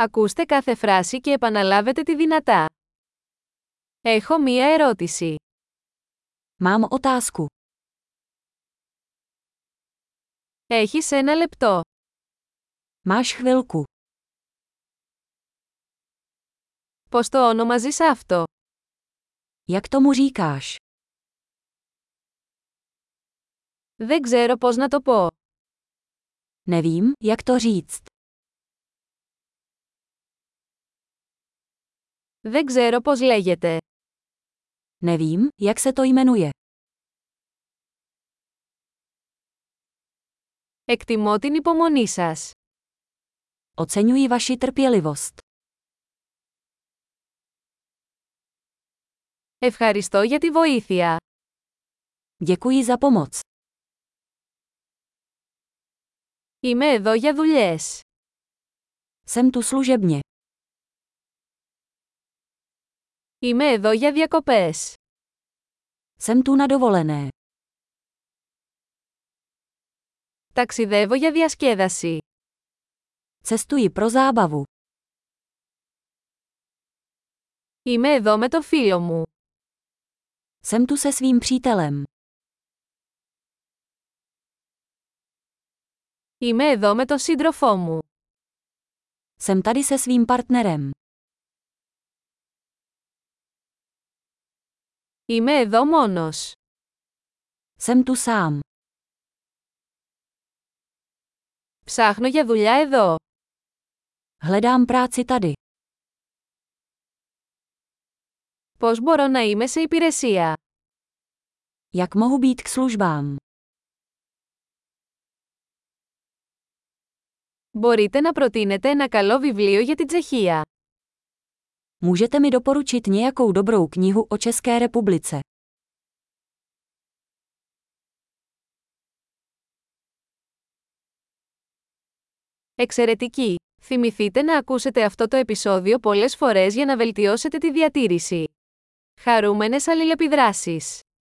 Ακούστε κάθε φράση και επαναλάβετε τη δυνατά. Έχω μία ερώτηση. Mám otázku. Έχεις ένα λεπτό. Máš chvilku. Πώς το ονομαζείς αυτό; Jak tomu říkáš? Δεν ξέρω πώς να το πω. Nevím, jak to říct. Δεν ξέρω πώς λέγεται. Nevím, jak se to jmenuje. Εκτιμώ την υπομονή σας. Oceňuji vaši trpělivost. Ευχαριστώ για τη βοήθεια. Děkuji za pomoc. Είμαι εδώ για δουλειές. Jsem tu služebně. Είμαι εδώ για διακοπές. Jsem tu na dovolené. Ταξιδεύω για διασκέδαση. Cestuji pro zábavu. Είμαι εδώ με το φίλο μου. Jsem tu se svým přítelem. Είμαι εδώ με τον σύντροφό μου. Jsem tady se svým partnerem. Είμαι εδώ μόνος. Jsem tu sám. Ψάχνω για δουλειά εδώ. Hledám práci tady. Πώς μπορώ να είμαι σε υπηρεσία; Jak mohu být k službám? Μπορείτε να προτείνετε ένα καλό βιβλίο για την Τσεχία. Můžete mi doporučit nějakou dobrou knihu o České republice; Εξαιρετική! Θυμηθείτε να ακούσετε αυτό το επεισόδιο πολλές φορές για να βελτιώσετε τη διατήρηση. Χαρούμενες αλληλεπιδράσεις!